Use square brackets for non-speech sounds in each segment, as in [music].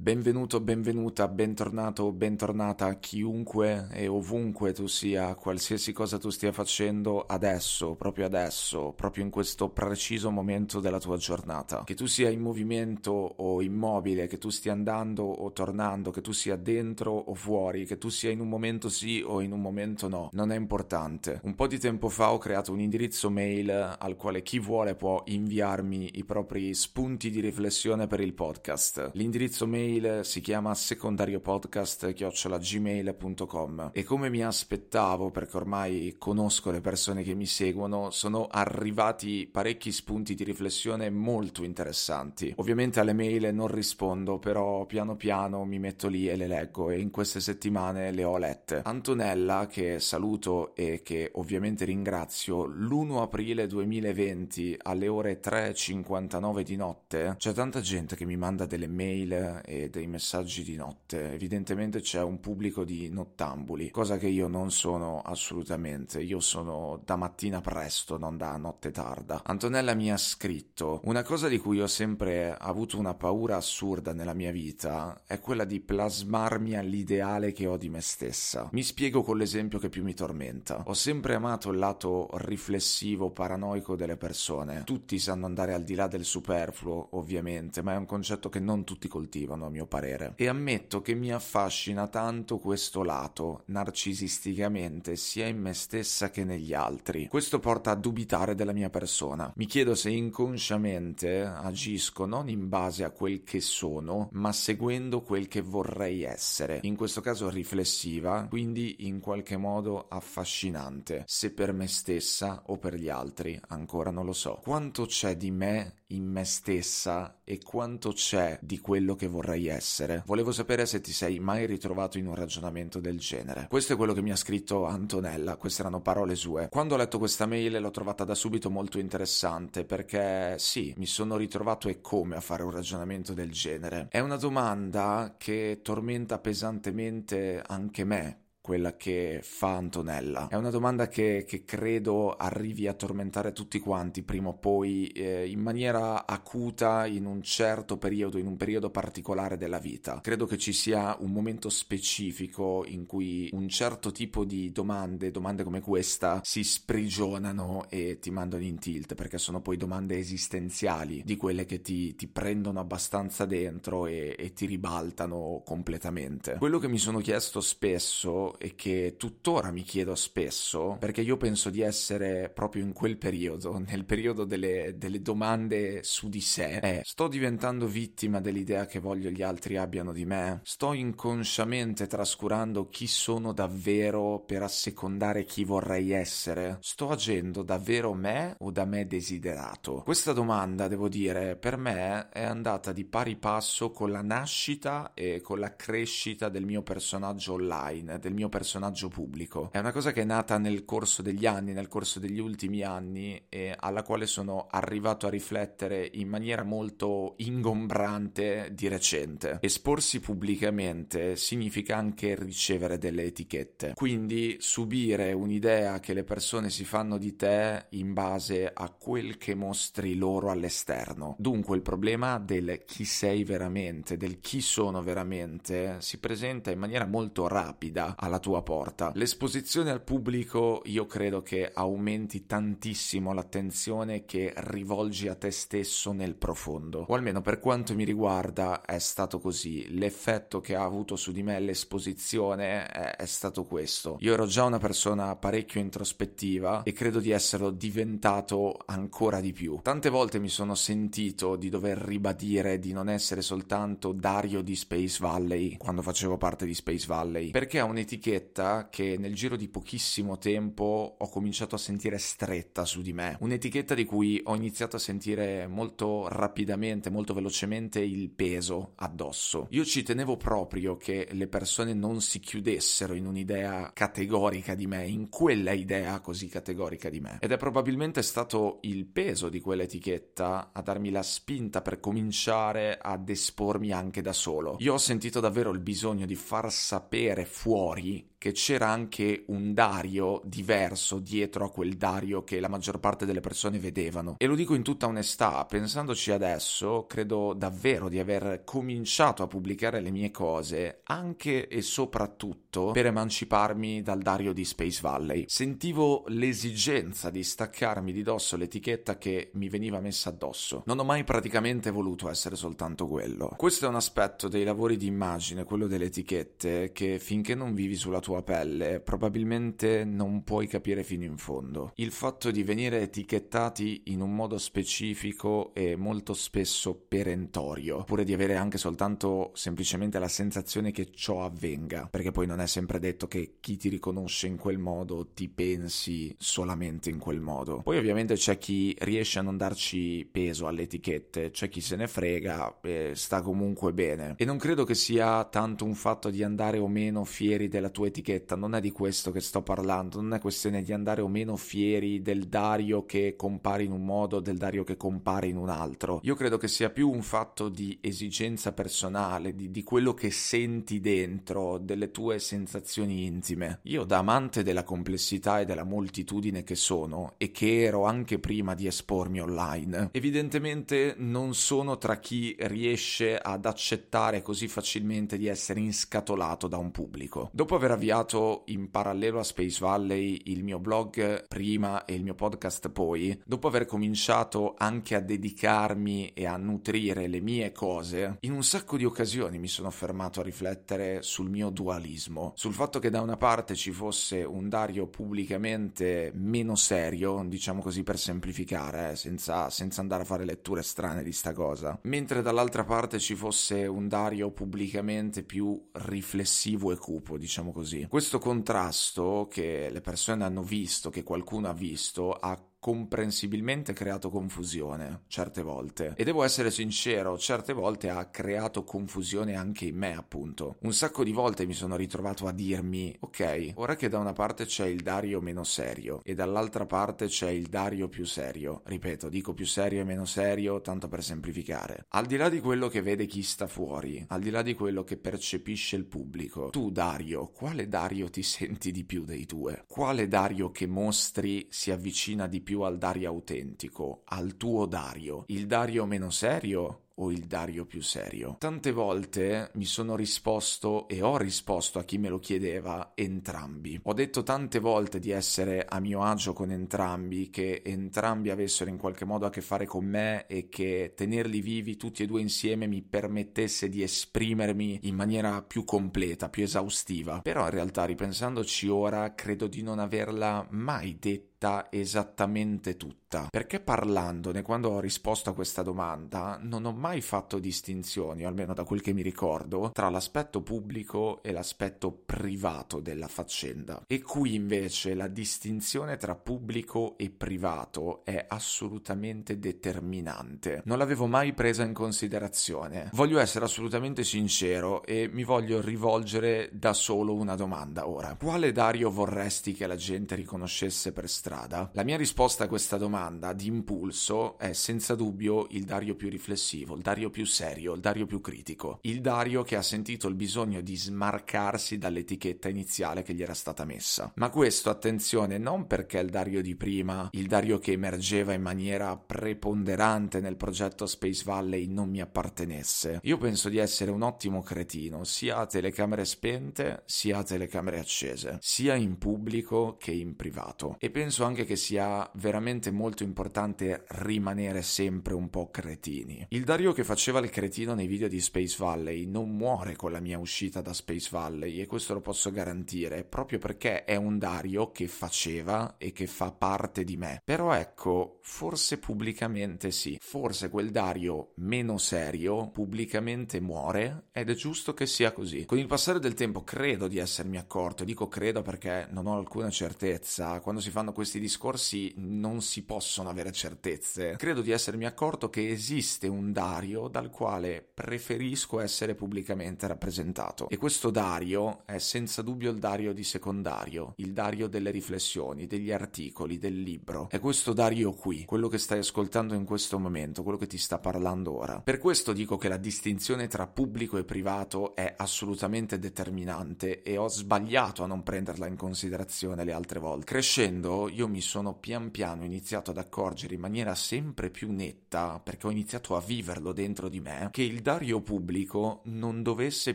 Benvenuto, benvenuta, bentornato, bentornata chiunque e ovunque tu sia, qualsiasi cosa tu stia facendo adesso, proprio adesso, proprio in questo preciso momento della tua giornata. Che tu sia in movimento o immobile, che tu stia andando o tornando, che tu sia dentro o fuori, che tu sia in un momento sì o in un momento no, non è importante. Un po' di tempo fa ho creato un indirizzo mail al quale chi vuole può inviarmi i propri spunti di riflessione per il podcast. L'indirizzo mail mail si chiama secondariopodcast.gmail.com e come mi aspettavo, perché ormai conosco le persone che mi seguono, sono arrivati parecchi spunti di riflessione molto interessanti. Ovviamente alle mail non rispondo, però piano piano mi metto lì e le leggo e in queste settimane le ho lette. Antonella, che saluto e che ovviamente ringrazio, l'1 aprile 2020 alle ore 3.59 di notte c'è tanta gente che mi manda delle mail e dei messaggi di notte. Evidentemente c'è un pubblico di nottambuli, cosa che io non sono assolutamente. Io sono da mattina presto, non da notte tarda. Antonella mi ha scritto: Una cosa di cui ho sempre avuto una paura assurda nella mia vita è quella di plasmarmi all'ideale che ho di me stessa. Mi spiego con l'esempio che più mi tormenta. Ho sempre amato il lato riflessivo, paranoico delle persone. Tutti sanno andare al di là del superfluo, ovviamente, ma è un concetto che non tutti coltivano a mio parere. E ammetto che mi affascina tanto questo lato, narcisisticamente, sia in me stessa che negli altri. Questo porta a dubitare della mia persona. Mi chiedo se inconsciamente agisco non in base a quel che sono, ma seguendo quel che vorrei essere. In questo caso riflessiva, quindi in qualche modo affascinante, se per me stessa o per gli altri, ancora non lo so. Quanto c'è di me in me stessa e quanto c'è di quello che vorrei essere. Volevo sapere se ti sei mai ritrovato in un ragionamento del genere. Questo è quello che mi ha scritto Antonella, queste erano parole sue. Quando ho letto questa mail l'ho trovata da subito molto interessante perché sì, mi sono ritrovato e come a fare un ragionamento del genere. È una domanda che tormenta pesantemente anche me quella che fa Antonella? È una domanda che, che, credo arrivi a tormentare tutti quanti prima o poi eh, in maniera acuta in un certo periodo, in un periodo particolare della vita. Credo che ci sia un momento specifico in cui un certo tipo di domande, domande come questa, si sprigionano e ti mandano in tilt perché sono poi domande esistenziali di quelle che ti, ti prendono abbastanza dentro e, e ti ribaltano completamente. Quello che mi sono chiesto spesso e che tuttora mi chiedo spesso, perché io penso di essere proprio in quel periodo, [laughs] nel periodo delle, delle domande su di sé, è sto diventando vittima dell'idea che voglio gli altri abbiano di me? Sto inconsciamente trascurando chi sono davvero per assecondare chi vorrei essere? Sto agendo davvero me o da me desiderato? Questa domanda, devo dire, per me è andata di pari passo con la nascita e con la crescita del mio personaggio online, del mio mio personaggio pubblico. È una cosa che è nata nel corso degli anni, nel corso degli ultimi anni e alla quale sono arrivato a riflettere in maniera molto ingombrante di recente. Esporsi pubblicamente significa anche ricevere delle etichette, quindi subire un'idea che le persone si fanno di te in base a quel che mostri loro all'esterno. Dunque il problema del chi sei veramente, del chi sono veramente, si presenta in maniera molto rapida alla tua porta. L'esposizione al pubblico io credo che aumenti tantissimo l'attenzione che rivolgi a te stesso nel profondo, o almeno per quanto mi riguarda è stato così. L'effetto che ha avuto su di me l'esposizione è, è stato questo. Io ero già una persona parecchio introspettiva e credo di esserlo diventato ancora di più. Tante volte mi sono sentito di dover ribadire di non essere soltanto Dario di Space Valley quando facevo parte di Space Valley, perché ha un'etichetta un'etichetta che nel giro di pochissimo tempo ho cominciato a sentire stretta su di me, un'etichetta di cui ho iniziato a sentire molto rapidamente, molto velocemente il peso addosso. Io ci tenevo proprio che le persone non si chiudessero in un'idea categorica di me, in quella idea così categorica di me. Ed è probabilmente stato il peso di quell'etichetta a darmi la spinta per cominciare ad espormi anche da solo. Io ho sentito davvero il bisogno di far sapere fuori 应。Che c'era anche un Dario diverso dietro a quel Dario che la maggior parte delle persone vedevano. E lo dico in tutta onestà, pensandoci adesso, credo davvero di aver cominciato a pubblicare le mie cose anche e soprattutto per emanciparmi dal Dario di Space Valley. Sentivo l'esigenza di staccarmi di dosso l'etichetta che mi veniva messa addosso. Non ho mai praticamente voluto essere soltanto quello. Questo è un aspetto dei lavori di immagine, quello delle etichette, che finché non vivi sulla tua tua pelle, probabilmente non puoi capire fino in fondo. Il fatto di venire etichettati in un modo specifico e molto spesso perentorio, oppure di avere anche soltanto semplicemente la sensazione che ciò avvenga, perché poi non è sempre detto che chi ti riconosce in quel modo ti pensi solamente in quel modo. Poi ovviamente c'è chi riesce a non darci peso alle etichette, c'è chi se ne frega e sta comunque bene. E non credo che sia tanto un fatto di andare o meno fieri della tua etichetta etichetta, non è di questo che sto parlando, non è questione di andare o meno fieri del Dario che compare in un modo, del Dario che compare in un altro. Io credo che sia più un fatto di esigenza personale, di, di quello che senti dentro, delle tue sensazioni intime. Io da amante della complessità e della moltitudine che sono, e che ero anche prima di espormi online, evidentemente non sono tra chi riesce ad accettare così facilmente di essere inscatolato da un pubblico. Dopo aver avviato avviato in parallelo a Space Valley il mio blog prima e il mio podcast poi, dopo aver cominciato anche a dedicarmi e a nutrire le mie cose, in un sacco di occasioni mi sono fermato a riflettere sul mio dualismo, sul fatto che da una parte ci fosse un Dario pubblicamente meno serio, diciamo così per semplificare, eh, senza, senza andare a fare letture strane di sta cosa, mentre dall'altra parte ci fosse un Dario pubblicamente più riflessivo e cupo, diciamo così. Questo contrasto che le persone hanno visto, che qualcuno ha visto, ha comprensibilmente creato confusione certe volte. E devo essere sincero certe volte ha creato confusione anche in me appunto. Un sacco di volte mi sono ritrovato a dirmi ok ora che da una parte c'è il Dario meno serio e dall'altra parte c'è il Dario più serio. Ripeto dico più serio e meno serio tanto per semplificare. Al di là di quello che vede chi sta fuori al di là di quello che percepisce il pubblico tu Dario quale Dario ti senti di più dei due? Quale Dario che mostri si avvicina di più più al Dario autentico, al tuo Dario. Il Dario meno serio o il Dario più serio? Tante volte mi sono risposto e ho risposto a chi me lo chiedeva entrambi. Ho detto tante volte di essere a mio agio con entrambi, che entrambi avessero in qualche modo a che fare con me e che tenerli vivi tutti e due insieme mi permettesse di esprimermi in maniera più completa, più esaustiva. Però in realtà ripensandoci ora credo di non averla mai detta esattamente tutta. Perché parlandone, quando ho risposto a questa domanda, non ho mai fatto distinzioni, almeno da quel che mi ricordo, tra l'aspetto pubblico e l'aspetto privato della faccenda. E qui invece la distinzione tra pubblico e privato è assolutamente determinante. Non l'avevo mai presa in considerazione. Voglio essere assolutamente sincero e mi voglio rivolgere da solo una domanda ora. Quale Dario vorresti che la gente riconoscesse per strada? Strada? La mia risposta a questa domanda di impulso è senza dubbio il Dario più riflessivo, il Dario più serio, il Dario più critico, il Dario che ha sentito il bisogno di smarcarsi dall'etichetta iniziale che gli era stata messa. Ma questo, attenzione, non perché il Dario di prima, il Dario che emergeva in maniera preponderante nel progetto Space Valley non mi appartenesse. Io penso di essere un ottimo cretino, sia a telecamere spente, sia a telecamere accese, sia in pubblico che in privato. E penso penso anche che sia veramente molto importante rimanere sempre un po' cretini. Il Dario che faceva il cretino nei video di Space Valley non muore con la mia uscita da Space Valley e questo lo posso garantire proprio perché è un Dario che faceva e che fa parte di me. Però ecco, forse pubblicamente sì, forse quel Dario meno serio pubblicamente muore ed è giusto che sia così. Con il passare del tempo credo di essermi accorto, dico credo perché non ho alcuna certezza, quando si fanno questi discorsi non si possono avere certezze. Credo di essermi accorto che esiste un Dario dal quale preferisco essere pubblicamente rappresentato e questo Dario è senza dubbio il Dario di secondario, il Dario delle riflessioni, degli articoli, del libro. È questo Dario qui, quello che stai ascoltando in questo momento, quello che ti sta parlando ora. Per questo dico che la distinzione tra pubblico e privato è assolutamente determinante e ho sbagliato a non prenderla in considerazione le altre volte. Crescendo io mi sono pian piano iniziato ad accorgere in maniera sempre più netta, perché ho iniziato a viverlo dentro di me, che il Dario pubblico non dovesse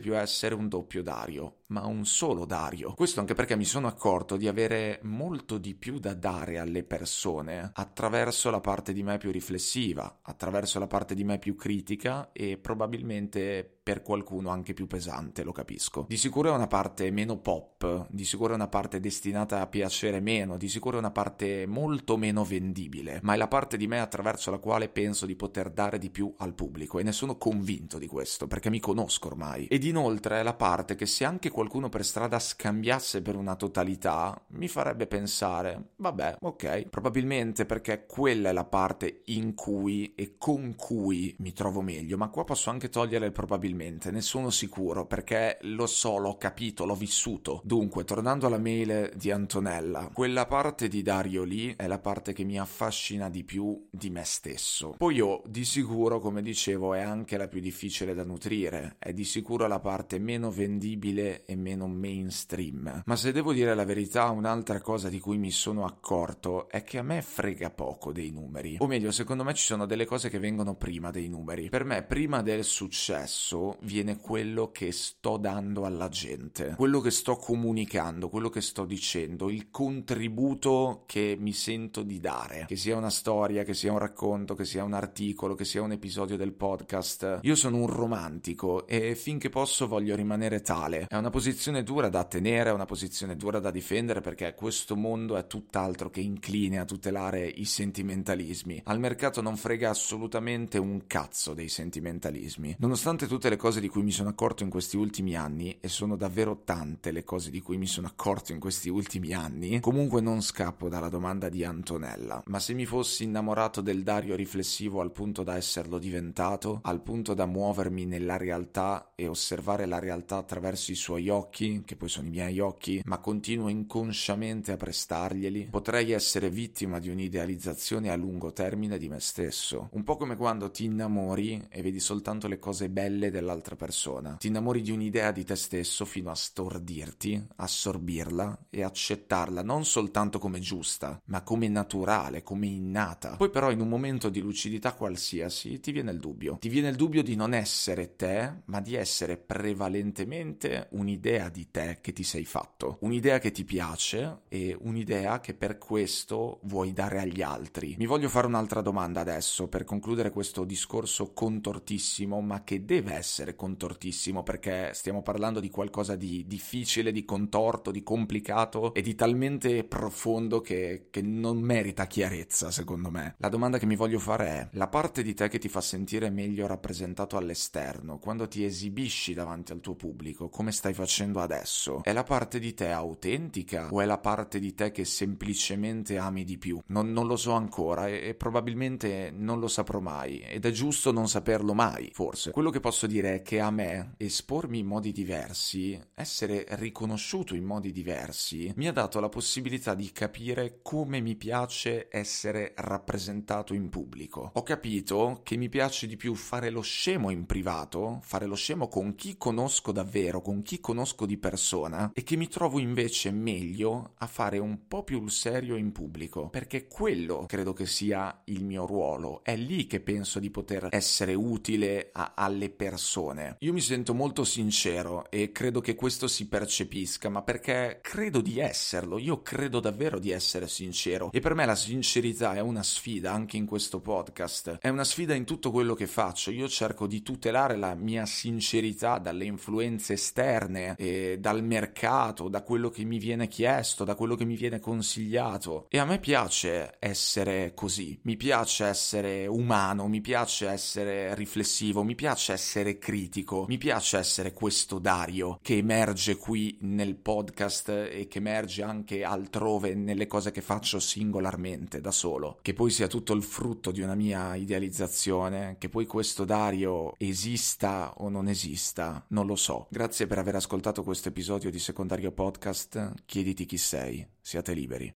più essere un doppio Dario, ma un solo Dario. Questo anche perché mi sono accorto di avere molto di più da dare alle persone attraverso la parte di me più riflessiva, attraverso la parte di me più critica e probabilmente per qualcuno anche più pesante, lo capisco. Di sicuro è una parte meno pop, di sicuro è una parte destinata a piacere meno, di sicuro è una parte molto meno vendibile, ma è la parte di me attraverso la quale penso di poter dare di più al pubblico e ne sono convinto di questo, perché mi conosco ormai. Ed inoltre è la parte che se anche qualcuno per strada scambiasse per una totalità, mi farebbe pensare, vabbè, ok, probabilmente perché quella è la parte in cui e con cui mi trovo meglio, ma qua posso anche togliere il probabilmente ne sono sicuro perché lo so, l'ho capito, l'ho vissuto. Dunque, tornando alla mail di Antonella, quella parte di Dario lì è la parte che mi affascina di più di me stesso. Poi io, di sicuro, come dicevo, è anche la più difficile da nutrire, è di sicuro la parte meno vendibile e meno mainstream. Ma se devo dire la verità, un'altra cosa di cui mi sono accorto è che a me frega poco dei numeri. O meglio, secondo me ci sono delle cose che vengono prima dei numeri. Per me, prima del successo, viene quello che sto dando alla gente, quello che sto comunicando, quello che sto dicendo, il contributo che mi sento di dare, che sia una storia, che sia un racconto, che sia un articolo, che sia un episodio del podcast. Io sono un romantico e finché posso voglio rimanere tale. È una posizione dura da tenere, è una posizione dura da difendere perché questo mondo è tutt'altro che incline a tutelare i sentimentalismi. Al mercato non frega assolutamente un cazzo dei sentimentalismi. Nonostante tutte le cose di cui mi sono accorto in questi ultimi anni, e sono davvero tante le cose di cui mi sono accorto in questi ultimi anni, comunque non scappo dalla domanda di Antonella. Ma se mi fossi innamorato del Dario riflessivo al punto da esserlo diventato, al punto da muovermi nella realtà e osservare la realtà attraverso i suoi occhi, che poi sono i miei occhi, ma continuo inconsciamente a prestarglieli, potrei essere vittima di un'idealizzazione a lungo termine di me stesso. Un po' come quando ti innamori e vedi soltanto le cose belle della dell'altra persona. Ti innamori di un'idea di te stesso fino a stordirti, assorbirla e accettarla non soltanto come giusta, ma come naturale, come innata. Poi però in un momento di lucidità qualsiasi ti viene il dubbio. Ti viene il dubbio di non essere te, ma di essere prevalentemente un'idea di te che ti sei fatto. Un'idea che ti piace e un'idea che per questo vuoi dare agli altri. Mi voglio fare un'altra domanda adesso per concludere questo discorso contortissimo, ma che deve essere contortissimo perché stiamo parlando di qualcosa di difficile, di contorto, di complicato e di talmente profondo che, che non merita chiarezza, secondo me. La domanda che mi voglio fare è: la parte di te che ti fa sentire meglio rappresentato all'esterno, quando ti esibisci davanti al tuo pubblico, come stai facendo adesso, è la parte di te autentica o è la parte di te che semplicemente ami di più? Non, non lo so ancora e, e probabilmente non lo saprò mai ed è giusto non saperlo mai, forse. Quello che posso dire dire che a me espormi in modi diversi, essere riconosciuto in modi diversi, mi ha dato la possibilità di capire come mi piace essere rappresentato in pubblico. Ho capito che mi piace di più fare lo scemo in privato, fare lo scemo con chi conosco davvero, con chi conosco conosco di persona e che mi trovo invece meglio a fare un po' più il serio in pubblico, perché quello credo che sia il mio ruolo, è lì che penso di poter essere utile a, alle persone. Io mi sento molto sincero e credo che questo si percepisca, ma perché credo di esserlo, io credo davvero di essere sincero. E per me la sincerità è una sfida anche in questo podcast, è una sfida in tutto quello che faccio, io cerco di tutelare la mia sincerità dalle influenze esterne, e dal mercato, da quello che mi viene chiesto, da quello che mi viene consigliato. E a me piace essere così, mi piace essere umano, mi piace essere riflessivo, mi piace essere critico, mi piace essere questo Dario che emerge qui nel podcast e che emerge anche altrove nelle cose che faccio singolarmente da solo, che poi sia tutto il frutto di una mia idealizzazione, che poi questo Dario esista o non esista, non lo so. Grazie per aver ascoltato questo episodio di Secondario Podcast, chiediti chi sei, siate liberi.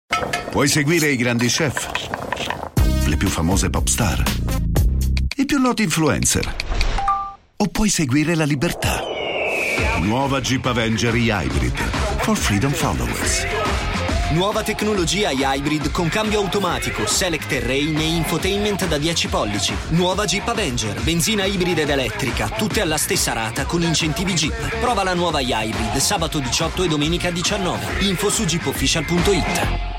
Puoi seguire i grandi chef, le più famose pop star, i più noti influencer, o puoi seguire la libertà. Nuova Jeep Avenger Hybrid for Freedom Followers. Nuova tecnologia hybrid con cambio automatico, select terrain e infotainment da 10 pollici. Nuova Jeep Avenger, benzina ibrida ed elettrica, tutte alla stessa rata con incentivi Jeep. Prova la nuova hybrid sabato 18 e domenica 19. Info su jeepofficial.it.